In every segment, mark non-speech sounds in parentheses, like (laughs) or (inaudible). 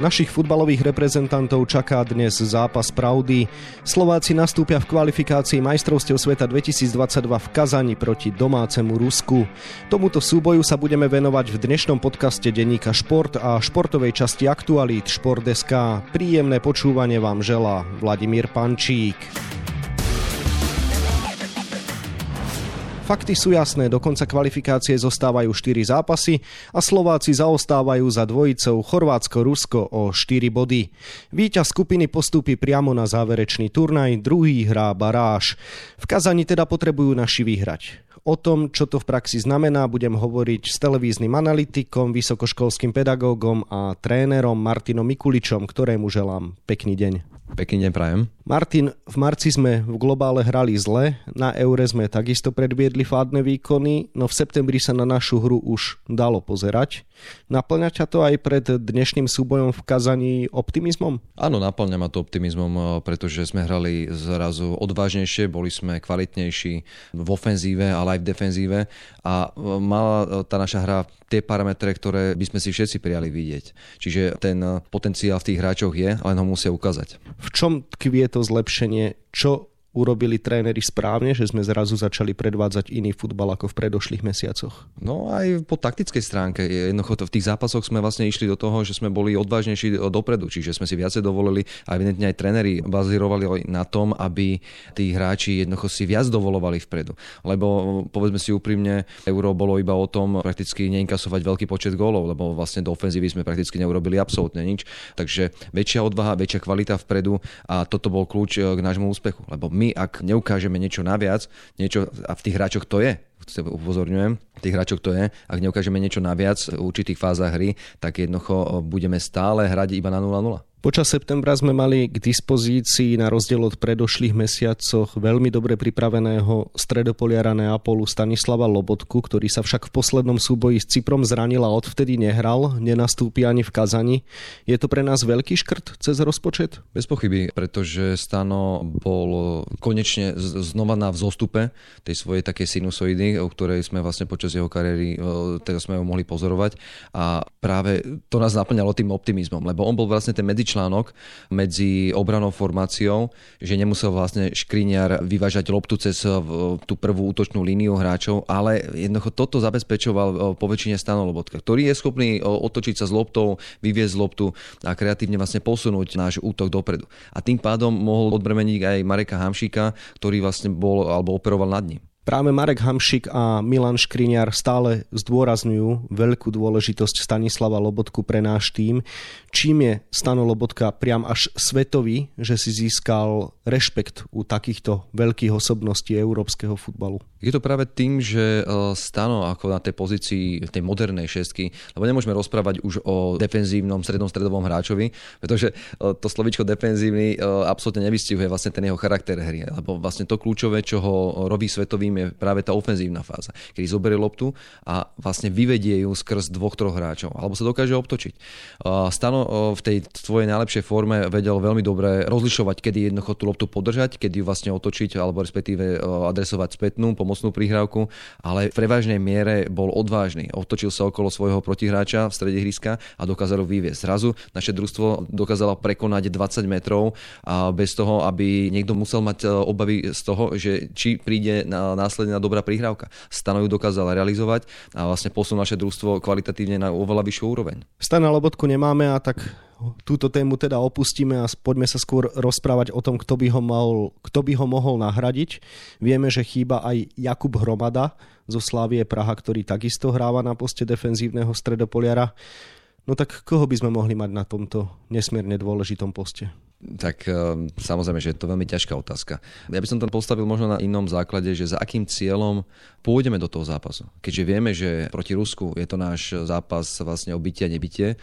Našich futbalových reprezentantov čaká dnes zápas pravdy. Slováci nastúpia v kvalifikácii majstrovstiev sveta 2022 v Kazani proti domácemu Rusku. Tomuto súboju sa budeme venovať v dnešnom podcaste denníka Šport a športovej časti aktualít Šport.sk. Príjemné počúvanie vám želá Vladimír Pančík. Fakty sú jasné, do konca kvalifikácie zostávajú 4 zápasy a Slováci zaostávajú za dvojicou Chorvátsko-Rusko o 4 body. Výťaz skupiny postúpi priamo na záverečný turnaj, druhý hrá baráž. V Kazani teda potrebujú naši vyhrať. O tom, čo to v praxi znamená, budem hovoriť s televíznym analytikom, vysokoškolským pedagógom a trénerom Martinom Mikuličom, ktorému želám pekný deň. Pekný deň prajem. Martin, v marci sme v globále hrali zle, na Eure sme takisto predviedli fádne výkony, no v septembri sa na našu hru už dalo pozerať. Naplňa ťa to aj pred dnešným súbojom v Kazani optimizmom? Áno, naplňa ma to optimizmom, eh, pretože sme hrali zrazu odvážnejšie, boli sme kvalitnejší v ofenzíve, ale aj v defenzíve a eh, mala eh, tá naša hra tie parametre, ktoré by sme si všetci prijali vidieť. Čiže ten potenciál v tých hráčoch je, len ho musia ukázať. V čom tkvie to zlepšenie? Čo urobili tréneri správne, že sme zrazu začali predvádzať iný futbal ako v predošlých mesiacoch? No aj po taktickej stránke. Jednoducho v tých zápasoch sme vlastne išli do toho, že sme boli odvážnejší dopredu, čiže sme si viacej dovolili a evidentne aj tréneri bazírovali na tom, aby tí hráči jednoducho si viac dovolovali vpredu. Lebo povedzme si úprimne, Euro bolo iba o tom prakticky neinkasovať veľký počet gólov, lebo vlastne do ofenzívy sme prakticky neurobili absolútne nič. Takže väčšia odvaha, väčšia kvalita vpredu a toto bol kľúč k nášmu úspechu. Lebo my, ak neukážeme niečo naviac, niečo, a v tých hráčoch to je, upozorňujem, tých hráčoch to je, ak neukážeme niečo naviac v určitých fázach hry, tak jednoducho budeme stále hrať iba na 0-0. Počas septembra sme mali k dispozícii na rozdiel od predošlých mesiacoch veľmi dobre pripraveného stredopoliara Neapolu Stanislava Lobotku, ktorý sa však v poslednom súboji s Cyprom zranil a odvtedy nehral, nenastúpi ani v Kazani. Je to pre nás veľký škrt cez rozpočet? Bez pochyby, pretože Stano bol konečne znova na vzostupe tej svojej takej sinusoidy, o ktorej sme vlastne počas jeho kariéry, teda sme ho mohli pozorovať a práve to nás naplňalo tým optimizmom, lebo on bol vlastne ten medič článok medzi obranou formáciou, že nemusel vlastne Škriňar vyvážať loptu cez eh, tú prvú útočnú líniu hráčov, ale jednoducho toto zabezpečoval eh, po väčšine Stano ktorý je schopný eh, otočiť sa s loptou, vyviezť loptu a kreatívne vlastne posunúť náš útok dopredu. A tým pádom mohol odbremeniť aj Mareka Hamšíka, ktorý vlastne bol alebo operoval nad ním. Práve Marek Hamšik a Milan Škriňar stále zdôrazňujú veľkú dôležitosť Stanislava Lobotku pre náš tým. Čím je Stano Lobotka priam až svetový, že si získal rešpekt u takýchto veľkých osobností európskeho futbalu? Je to práve tým, že e, Stano ako na tej pozícii tej modernej šestky, lebo nemôžeme rozprávať už o defenzívnom strednom stredovom hráčovi, pretože e, to slovičko defenzívny e, absolútne nevystihuje vlastne ten jeho charakter hry, lebo vlastne to kľúčové, čo ho robí svetový tým je práve tá ofenzívna fáza, kedy zoberie loptu a vlastne vyvedie ju skrz dvoch, troch hráčov, alebo sa dokáže obtočiť. Stano v tej svojej najlepšej forme vedel veľmi dobre rozlišovať, kedy jednoducho tú loptu podržať, kedy ju vlastne otočiť, alebo respektíve adresovať spätnú, pomocnú prihrávku, ale v prevažnej miere bol odvážny. Otočil sa okolo svojho protihráča v strede hryska a dokázal ho vyviesť. Zrazu naše družstvo dokázalo prekonať 20 metrov a bez toho, aby niekto musel mať obavy z toho, že či príde na následná dobrá prihrávka. Stanoju dokázal realizovať a vlastne posunul naše družstvo kvalitatívne na oveľa vyššiu úroveň. Stana Lobotku nemáme a tak túto tému teda opustíme a poďme sa skôr rozprávať o tom, kto by ho, mal, kto by ho mohol nahradiť. Vieme, že chýba aj Jakub Hromada zo Slávie Praha, ktorý takisto hráva na poste defenzívneho stredopoliara. No tak koho by sme mohli mať na tomto nesmierne dôležitom poste? Tak ehm, samozrejme, že je to veľmi ťažká otázka. Ja by som to postavil možno na inom základe, že za akým cieľom pôjdeme do toho zápasu. Keďže vieme, že proti Rusku je to náš zápas vlastne o bytie a nebytie,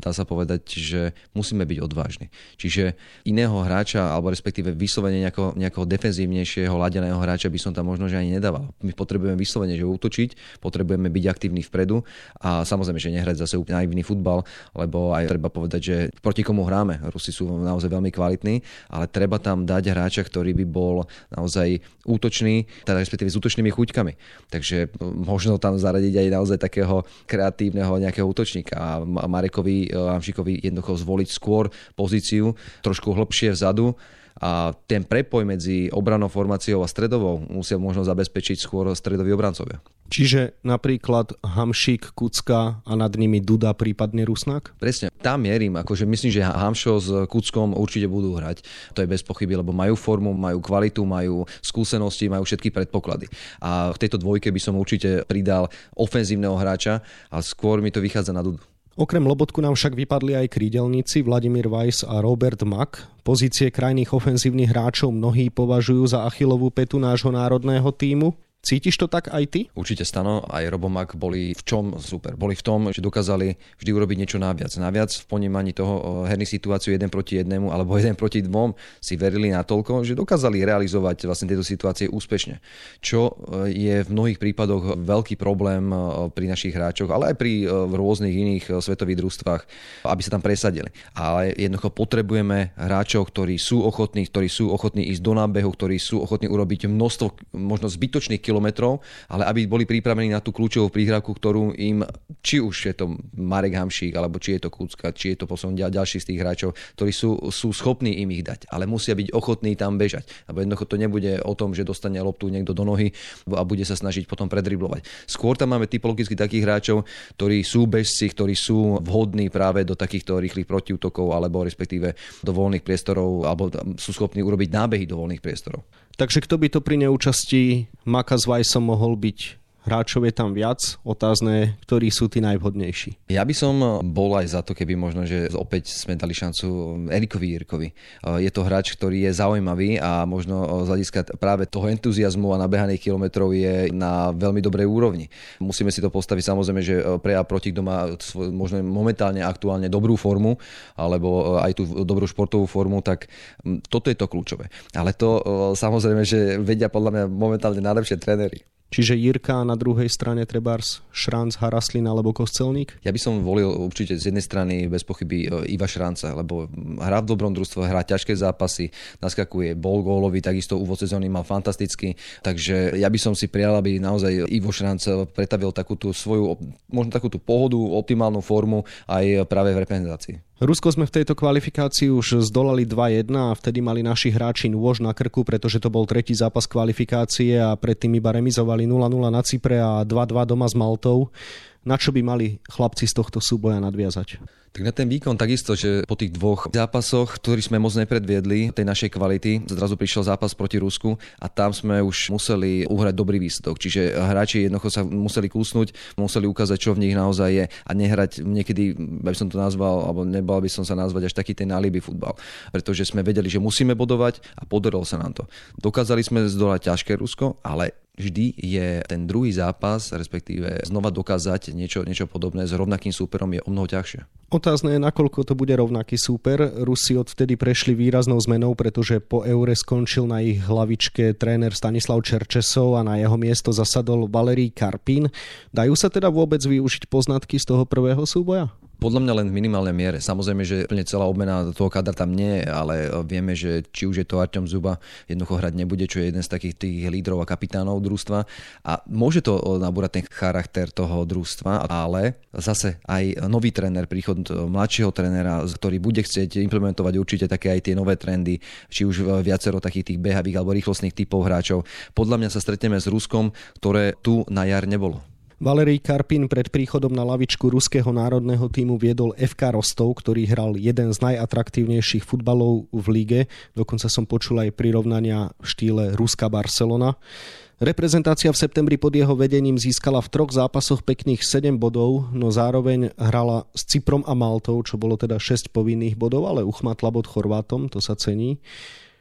dá sa povedať, že musíme byť odvážni. Čiže iného hráča, alebo respektíve vyslovene nejakého, nejakého defenzívnejšieho, ladeného hráča by som tam možno že ani nedával. My potrebujeme vyslovene, že útočiť, potrebujeme byť aktívni vpredu a samozrejme, že nehrať zase naivný futbal, lebo aj treba povedať, že proti komu hráme. Rusi sú naozaj veľmi veľmi kvalitný, ale treba tam dať hráča, ktorý by bol naozaj útočný, teda respektíve s útočnými chuťkami. Takže možno tam zaradiť aj naozaj takého kreatívneho nejakého útočníka a Marekovi Hamšikovi jednoducho zvoliť skôr pozíciu trošku hlbšie vzadu a ten prepoj medzi obranou formáciou a stredovou musia možno zabezpečiť skôr stredoví obrancovia. Čiže napríklad Hamšík, Kucka a nad nimi Duda, prípadne Rusnák? Presne, tam mierím, akože myslím, že Hamšo s Kuckom určite budú hrať. To je bez pochyby, lebo majú formu, majú kvalitu, majú skúsenosti, majú všetky predpoklady. A v tejto dvojke by som určite pridal ofenzívneho hráča a skôr mi to vychádza na Dudu. Okrem Lobotku nám však vypadli aj krídelníci Vladimír Weiss a Robert Mack. Pozície krajných ofenzívnych hráčov mnohí považujú za achilovú petu nášho národného týmu. Cítiš to tak aj ty? Určite stano, aj Robomak boli v čom super. Boli v tom, že dokázali vždy urobiť niečo naviac. Naviac v ponímaní toho herný situáciu jeden proti jednému alebo (laughs) jeden proti dvom si verili natoľko, že dokázali realizovať vlastne tieto situácie úspešne. Čo e, je v mnohých prípadoch veľký problém e, pri našich hráčoch, ale aj pri e, rôznych iných svetových družstvách, aby sa tam presadili. Ale jednoducho potrebujeme hráčov, ktorí sú ochotní, ktorí sú ochotní ísť do nábehu, ktorí sú ochotní urobiť množstvo možno zbytočných kilometrov, ale aby boli pripravení na tú kľúčovú príhravku, ktorú im, či už je to Marek Hamšík, alebo či je to Kucka, či je to posun ďalší z tých hráčov, ktorí sú, sú schopní im ich dať, ale musia byť ochotní tam bežať. Lebo jednoducho to nebude o tom, že dostane loptu niekto do nohy a bude sa snažiť potom predriblovať. Skôr tam máme typologicky takých hráčov, ktorí sú bežci, ktorí sú vhodní práve do takýchto rýchlych protiútokov alebo respektíve do voľných priestorov alebo sú schopní urobiť nábehy do voľných priestorov. Takže kto by to pri neúčasti Maka s Vajsom mohol byť hráčov je tam viac, otázne, ktorí sú tí najvhodnejší. Ja by som bol aj za to, keby možno, že opäť sme dali šancu Erikovi Jirkovi. Je to hráč, ktorý je zaujímavý a možno z hľadiska práve toho entuziasmu a nabehaných kilometrov je na veľmi dobrej úrovni. Musíme si to postaviť samozrejme, že pre a proti, kto má možno momentálne aktuálne dobrú formu alebo aj tú dobrú športovú formu, tak toto je to kľúčové. Ale to samozrejme, že vedia podľa mňa momentálne najlepšie tréneri. Čiže Jirka na druhej strane trebárs Šranc, Haraslin alebo Kostelník? Ja by som volil určite z jednej strany bez pochyby e, Iva Šranca, lebo hrá v dobrom družstve, hrá ťažké zápasy, naskakuje bol gólový, takisto úvod sezóny mal fantastický, takže ja by som si prijal, aby naozaj Ivo Šranc pretavil takú tú svoju, možno takú tú pohodu, optimálnu formu aj práve v reprezentácii. Rusko sme v tejto kvalifikácii už zdolali 2-1 a vtedy mali naši hráči nôž na krku, pretože to bol tretí zápas kvalifikácie a predtým iba remizovali 0-0 na Cypre a 2-2 doma s Maltou. Na čo by mali chlapci z tohto súboja nadviazať? Tak na ten výkon takisto, že po tých dvoch zápasoch, ktorý sme moc nepredviedli, tej našej kvality, zrazu prišiel zápas proti Rusku a tam sme už museli uhrať dobrý výsledok. Čiže hráči jednoducho sa museli kúsnuť, museli ukázať, čo v nich naozaj je a nehrať niekedy, by som to nazval, alebo nebal by som sa nazvať až taký ten alibi futbal. Pretože sme vedeli, že musíme bodovať a podarilo sa nám to. Dokázali sme zdolať ťažké Rusko, ale vždy je ten druhý zápas, respektíve znova dokázať niečo, niečo podobné s rovnakým súperom je o mnoho ťažšie. Otázne je, nakoľko to bude rovnaký súper. Rusi odvtedy prešli výraznou zmenou, pretože po Eure skončil na ich hlavičke tréner Stanislav Čerčesov a na jeho miesto zasadol Valerij Karpín. Dajú sa teda vôbec využiť poznatky z toho prvého súboja? Podľa mňa len v minimálnej miere. Samozrejme, že plne celá obmena toho kadra tam nie ale vieme, že či už je to Artem Zuba, jednoducho hrať nebude, čo je jeden z takých tých lídrov a kapitánov družstva. A môže to nabúrať ten charakter toho družstva, ale zase aj nový tréner, príchod mladšieho trénera, ktorý bude chcieť implementovať určite také aj tie nové trendy, či už viacero takých tých behavých alebo rýchlostných typov hráčov. Podľa mňa sa stretneme s Ruskom, ktoré tu na jar nebolo. Valerij Karpin pred príchodom na lavičku ruského národného týmu viedol FK Rostov, ktorý hral jeden z najatraktívnejších futbalov v lige. Dokonca som počul aj prirovnania v štýle Ruska Barcelona. Reprezentácia v septembri pod jeho vedením získala v troch zápasoch pekných 7 bodov, no zároveň hrala s Cyprom a Maltou, čo bolo teda 6 povinných bodov, ale uchmatla bod Chorvátom, to sa cení.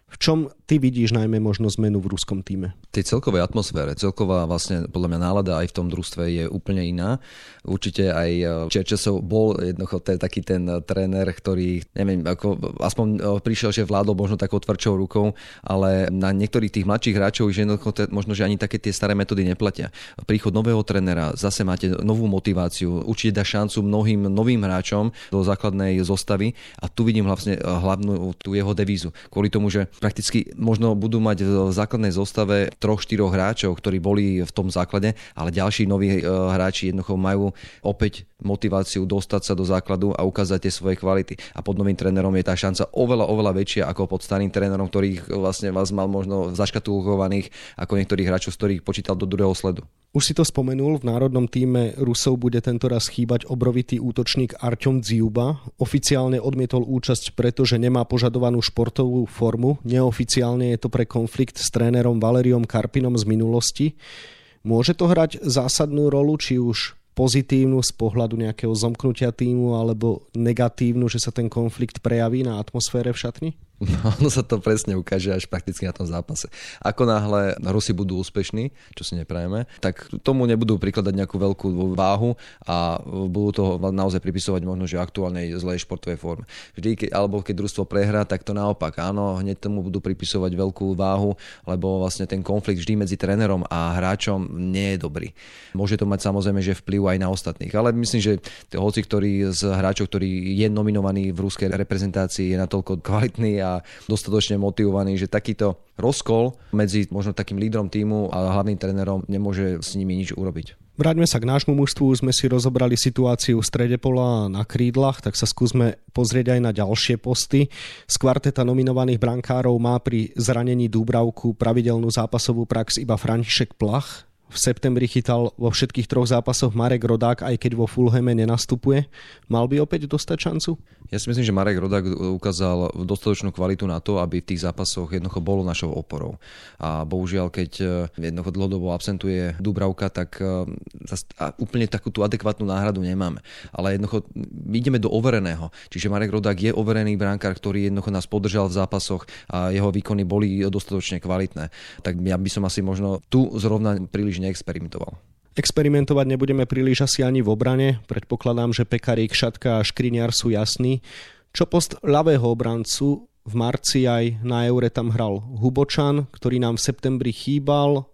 V čom ty vidíš najmä možno zmenu v ruskom týme? Tej celkovej atmosfére, celková vlastne podľa mňa nálada aj v tom družstve je úplne iná. Určite aj e, Čerčesov bol jednoducho ten, taký ten tréner, ktorý, neviem, ako aspoň e, prišiel, že vládol možno takou tvrdšou rukou, ale na niektorých tých mladších hráčov že jednoducho možno, že ani také tie staré metódy neplatia. Príchod nového trénera, zase máte novú motiváciu, určite dá šancu mnohým novým hráčom do základnej zostavy a tu vidím hlavne hlavnú tú jeho devízu. Kvôli tomu, že prakticky možno budú mať v základnej zostave troch, štyroch hráčov, ktorí boli v tom základe, ale ďalší noví e, hráči jednoducho majú opäť motiváciu dostať sa do základu a ukázať tie svoje kvality. A pod novým trénerom je tá šanca oveľa, oveľa väčšia ako pod starým trénerom, ktorých vlastne vás mal možno zaškatulkovaných ako niektorých hráčov, z ktorých počítal do druhého sledu. Už si to spomenul, v národnom týme Rusov bude tento raz chýbať obrovitý útočník Arťom Dziuba. Oficiálne odmietol účasť, pretože nemá požadovanú športovú formu. Neoficiálne je to pre konflikt s trénerom Valeriom Karpinom z minulosti. Môže to hrať zásadnú rolu, či už pozitívnu z pohľadu nejakého zomknutia týmu alebo negatívnu, že sa ten konflikt prejaví na atmosfére v šatni? No, (laughs) ono sa to presne ukáže až prakticky na tom zápase. Ako náhle Rusi budú úspešní, čo si neprajeme, tak tomu nebudú prikladať nejakú veľkú váhu a budú to naozaj pripisovať možno, že aktuálnej zlej športovej forme. Vždy, alebo keď družstvo prehrá, tak to naopak. Áno, hneď tomu budú pripisovať veľkú váhu, lebo vlastne ten konflikt vždy medzi trénerom a hráčom nie je dobrý. Môže to mať samozrejme, že vplyv aj na ostatných, ale myslím, že hoci ktorý z hráčov, ktorý je nominovaný v ruskej reprezentácii, je natoľko kvalitný a dostatočne motivovaný, že takýto rozkol medzi možno takým lídrom týmu a hlavným trénerom nemôže s nimi nič urobiť. Vráťme sa k nášmu mužstvu, sme si rozobrali situáciu v strede pola na krídlach, tak sa skúsme pozrieť aj na ďalšie posty. Z kvarteta nominovaných brankárov má pri zranení Dúbravku pravidelnú zápasovú prax iba František Plach, v septembri chytal vo všetkých troch zápasoch Marek Rodák, aj keď vo Fulheme nenastupuje. Mal by opäť dostať šancu? Ja si myslím, že Marek Rodák ukázal dostatočnú kvalitu na to, aby v tých zápasoch jednoducho bolo našou oporou. A bohužiaľ, keď e, jednoducho dlhodobo absentuje Dubravka, tak e, úplne takú tú adekvátnu náhradu nemáme. Ale jednoducho ideme do overeného. Čiže Marek Rodák je overený bránkár, ktorý jednoducho nás podržal v zápasoch a jeho výkony boli dostatočne kvalitné. Tak ja by som asi možno tu zrovna príliš neexperimentoval. Experimentovať nebudeme príliš asi ani v obrane. Predpokladám, že Pekarík, Šatka a Škriniar sú jasní. Čo post ľavého obrancu v marci aj na Eure tam hral Hubočan, ktorý nám v septembri chýbal,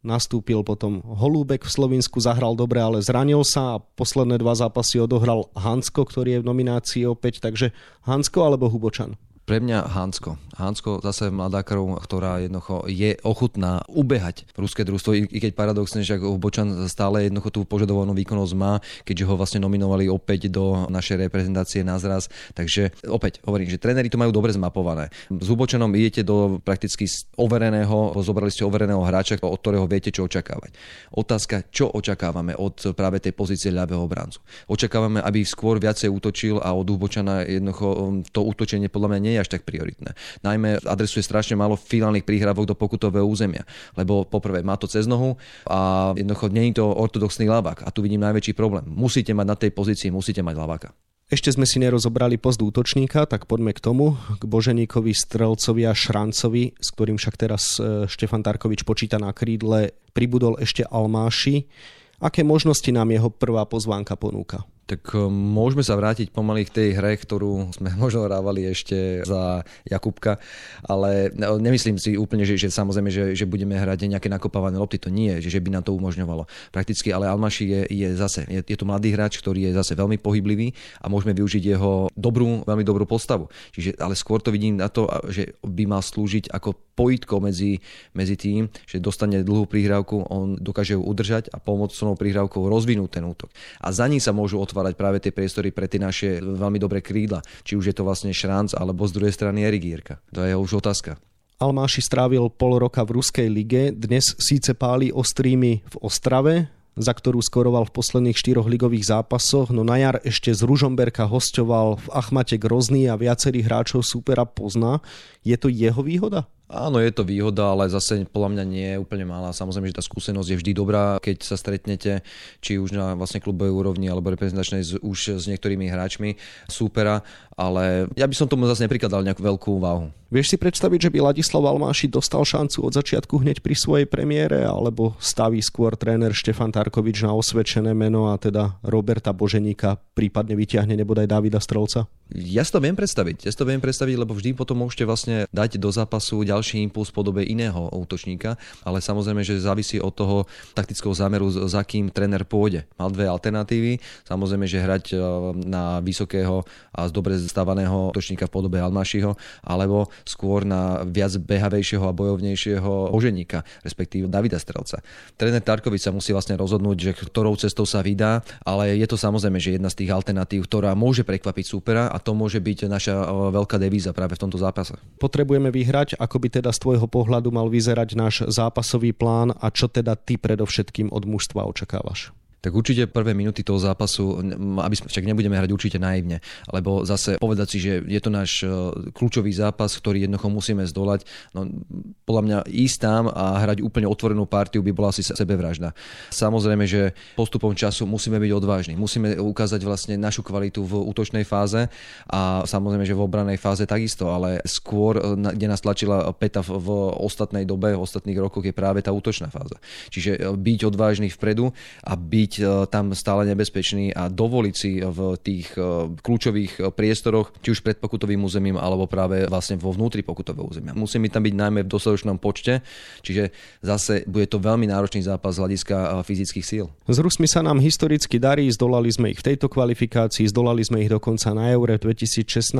nastúpil potom Holúbek v Slovensku, zahral dobre, ale zranil sa a posledné dva zápasy odohral Hansko, ktorý je v nominácii opäť, takže Hansko alebo Hubočan? Pre mňa Hansko. Hansko zase mladákarov, ktorá jednoducho je ochutná ubehať ruské družstvo, i, keď paradoxne, že Bočan stále jednoducho tú požadovanú výkonnosť má, keďže ho vlastne nominovali opäť do našej reprezentácie na zraz. Takže opäť hovorím, že tréneri to majú dobre zmapované. S Hubočanom idete do prakticky overeného, zobrali ste overeného hráča, od ktorého viete, čo očakávať. Otázka, čo očakávame od práve tej pozície ľavého obrancu. Očakávame, aby skôr viacej útočil a od Hubočana jednoducho um, to útočenie podľa mňa nie je až tak prioritné. Najmä adresuje strašne málo finálnych príhrávok do pokutového územia, lebo poprvé má to cez nohu a jednoducho nie je to ortodoxný lavák a tu vidím najväčší problém. Musíte mať na tej pozícii, musíte mať laváka. Ešte sme si nerozobrali post útočníka, tak poďme k tomu, k Boženíkovi, Strelcovi a Šrancovi, s ktorým však teraz e, Štefan Tarkovič počíta na krídle. Pribudol ešte Almáši. Aké možnosti nám jeho prvá pozvánka ponúka? Tak e, môžeme sa vrátiť pomaly k tej hre, ktorú sme (laughs) možno hrávali ešte za Jakubka, ale e, nemyslím si úplne, že, že samozrejme, že, že budeme hrať nejaké nakopávané lopty, to nie, že, že by nám to umožňovalo. Prakticky, ale Almaši je, je zase, je, je to mladý hráč, ktorý je zase veľmi pohyblivý a môžeme využiť jeho dobrú, veľmi dobrú postavu. Čiže, ale skôr to vidím na to, že by mal slúžiť ako pojitko medzi, medzi tým, že dostane dlhú prihrávku, on dokáže ju udržať a pomocnou prihrávkou rozvinúť ten útok. A za ním sa môžu otvárať práve tie priestory pre tie naše veľmi dobré krídla. Či už je to vlastne Šranc, alebo z druhej strany Erigírka. To je už otázka. Almáši strávil pol roka v Ruskej lige, dnes síce páli ostrými v Ostrave, za ktorú skoroval v posledných štyroch ligových zápasoch, no na jar ešte z Ružomberka hostoval v Achmate Grozný a viacerých hráčov supera pozná. Je to jeho výhoda? Áno, je to výhoda, ale zase podľa mňa nie je úplne malá. Samozrejme, že tá skúsenosť je vždy dobrá, keď sa stretnete, či už na vlastne klubovej úrovni alebo reprezentačnej už s niektorými hráčmi súpera, ale ja by som tomu zase neprikladal nejakú veľkú váhu. Vieš si predstaviť, že by Ladislav Almáši dostal šancu od začiatku hneď pri svojej premiére, alebo staví skôr tréner Štefan Tarkovič na osvedčené meno a teda Roberta Boženíka prípadne vyťahne nebodaj Davida Strelca? Ja si to viem predstaviť. Ja si to viem predstaviť, lebo vždy potom môžete vlastne dať do zápasu ďalší impuls v podobe iného útočníka, ale samozrejme, že závisí od toho taktického zámeru, za kým tréner pôjde. Mal dve alternatívy. Samozrejme, že hrať e, na vysokého a z dobre stávaného útočníka v podobe Almašiho, alebo skôr na viac behavejšieho a bojovnejšieho oženíka, respektíve Davida Strelca. Tréner Tarkovič sa musí vlastne rozhodnúť, že ktorou cestou sa vydá, ale je to samozrejme, že jedna z tých alternatív, ktorá môže prekvapiť súpera a to môže byť naša veľká devíza práve v tomto zápase. Potrebujeme vyhrať, ako by teda z tvojho pohľadu mal vyzerať náš zápasový plán a čo teda ty predovšetkým od mužstva očakávaš? Tak určite prvé minúty toho zápasu, aby sme, však nebudeme hrať určite naivne, lebo zase povedať si, že je to náš e, kľúčový zápas, ktorý jednoducho musíme zdolať, no podľa mňa ísť tam a hrať úplne otvorenú partiu by bola asi sebevražda. Samozrejme, že postupom času musíme byť odvážni, musíme ukázať vlastne našu kvalitu v útočnej fáze a samozrejme, že v obranej fáze takisto, ale skôr, e, kde nás tlačila Peta v ostatnej dobe, v ostatných rokoch je práve tá útočná fáza. Čiže e, byť odvážny vpredu a byť byť e, tam stále nebezpečný a dovoliť si v tých e, kľúčových e, priestoroch, či už pred pokutovým územím, alebo práve vlastne vo vnútri pokutového územia. Musíme tam byť najmä v dostatočnom počte, čiže zase bude to veľmi náročný zápas z hľadiska fyzických síl. S Rusmi sa nám historicky darí, zdolali sme ich v tejto kvalifikácii, zdolali sme ich dokonca na Eure v 2016.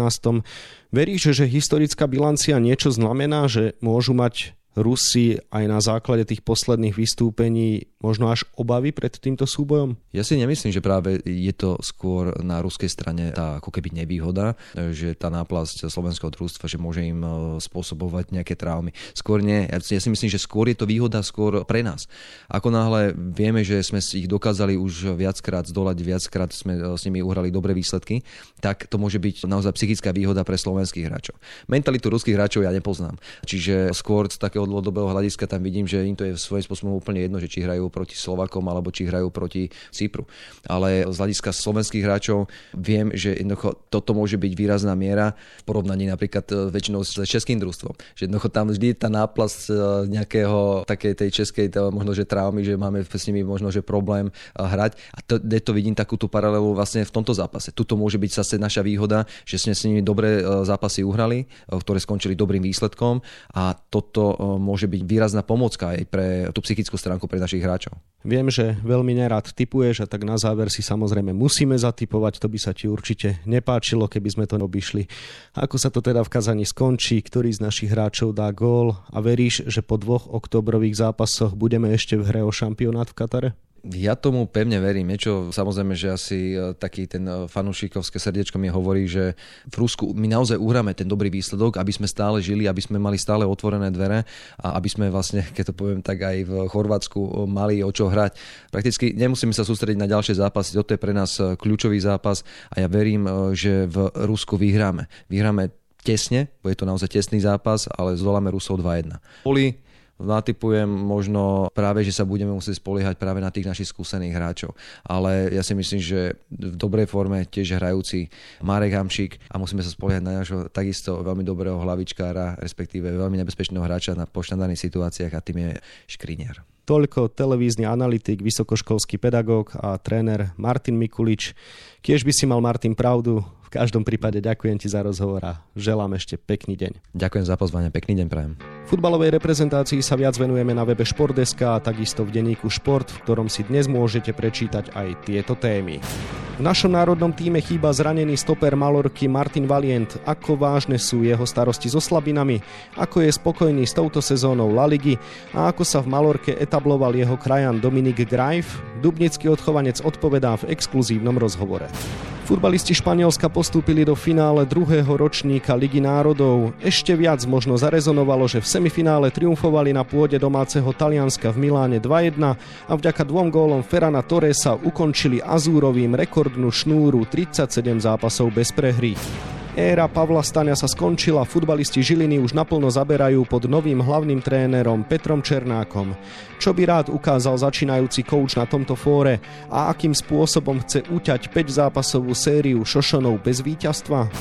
Veríš, že historická bilancia niečo znamená, že môžu mať Rusi aj na základe tých posledných vystúpení možno až obavy pred týmto súbojom? Ja si nemyslím, že práve je to skôr na ruskej strane tá ako keby nevýhoda, že tá náplasť slovenského družstva, že môže im e, spôsobovať nejaké traumy. Skôr nie. Ja si myslím, že skôr je to výhoda skôr pre nás. Ako náhle vieme, že sme si ich dokázali už viackrát zdolať, viackrát sme e, s nimi uhrali dobré výsledky, tak to môže byť naozaj psychická výhoda pre slovenských hráčov. Mentalitu ruských hráčov ja nepoznám. Čiže skôr z takého dlhodobého hľadiska tam vidím, že im to je svojím spôsobom úplne jedno, že či hrajú proti Slovakom alebo či hrajú proti Cypru. Ale z hľadiska slovenských hráčov viem, že jednoducho toto môže byť výrazná miera v porovnaní napríklad e, väčšinou s českým družstvom. Že jednoducho tam vždy tá náplas e, nejakého takej tej českej to možno, že traumy, že máme s nimi možno, že problém e, hrať. A to, to vidím takúto paralelu vlastne v tomto zápase. Tuto môže byť zase naša výhoda, že sme s nimi dobré zápasy uhrali, ktoré skončili dobrým výsledkom a toto môže byť výrazná pomocka aj pre tú psychickú stránku pre našich hráčov. Viem, že veľmi nerad typuješ a tak na záver si samozrejme musíme zatypovať, to by sa ti určite nepáčilo, keby sme to obišli. Ako sa to teda v Kazani skončí, ktorý z našich hráčov dá gól a veríš, že po dvoch oktobrových zápasoch budeme ešte v hre o šampionát v Katare? Ja tomu pevne verím. Niečo, samozrejme, že asi e, taký ten e, fanúšikovské srdiečko mi hovorí, že v Rusku my naozaj uhráme ten dobrý výsledok, aby sme stále žili, aby sme mali stále otvorené dvere a aby sme vlastne, keď to poviem tak aj v Chorvátsku, e, mali o čo hrať. Prakticky nemusíme sa sústrediť na ďalšie zápasy, toto je pre nás kľúčový zápas a ja verím, že v Rusku vyhráme. Vyhráme tesne, bude to naozaj tesný zápas, ale zvoláme Rusov 2-1. Boli natypujem možno práve, že sa budeme musieť spoliehať práve na tých našich skúsených hráčov. Ale ja si myslím, že v dobrej forme tiež hrajúci Marek Hamšík a musíme sa spoliehať na nášho takisto veľmi dobrého hlavičkára, respektíve veľmi nebezpečného hráča na poštandárnych situáciách a tým je Škriniar. Toľko televízny analytik, vysokoškolský pedagóg a tréner Martin Mikulič. Kiež by si mal Martin pravdu, v každom prípade ďakujem ti za rozhovor a želám ešte pekný deň. Ďakujem za pozvanie, pekný deň prajem. Futbalovej reprezentácii sa viac venujeme na webe Športdeska a takisto v denníku Šport, v ktorom si dnes môžete prečítať aj tieto témy. V našom národnom týme chýba zranený stoper Malorky Martin Valient. Ako vážne sú jeho starosti so slabinami? Ako je spokojný s touto sezónou La Ligy? A ako sa v Malorke etabloval jeho krajan Dominik Grajf? Dubnický odchovanec odpovedá v exkluzívnom rozhovore. Futbalisti Španielska postúpili do finále druhého ročníka Ligy národov. Ešte viac možno zarezonovalo, že v semifinále triumfovali na pôde domáceho Talianska v Miláne 2-1 a vďaka dvom gólom Ferrana Torresa ukončili Azúrovým rekordnú šnúru 37 zápasov bez prehry. Éra Pavla Stania sa skončila, futbalisti Žiliny už naplno zaberajú pod novým hlavným trénerom Petrom Černákom. Čo by rád ukázal začínajúci kouč na tomto fóre a akým spôsobom chce uťať 5 zápasovú sériu Šošonov bez víťazstva?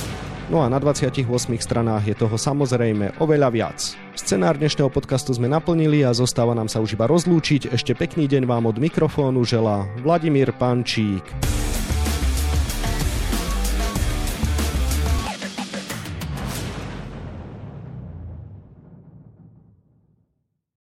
No a na 28 stranách je toho samozrejme oveľa viac. Scenár dnešného podcastu sme naplnili a zostáva nám sa už iba rozlúčiť. Ešte pekný deň vám od mikrofónu želá Vladimír Pančík.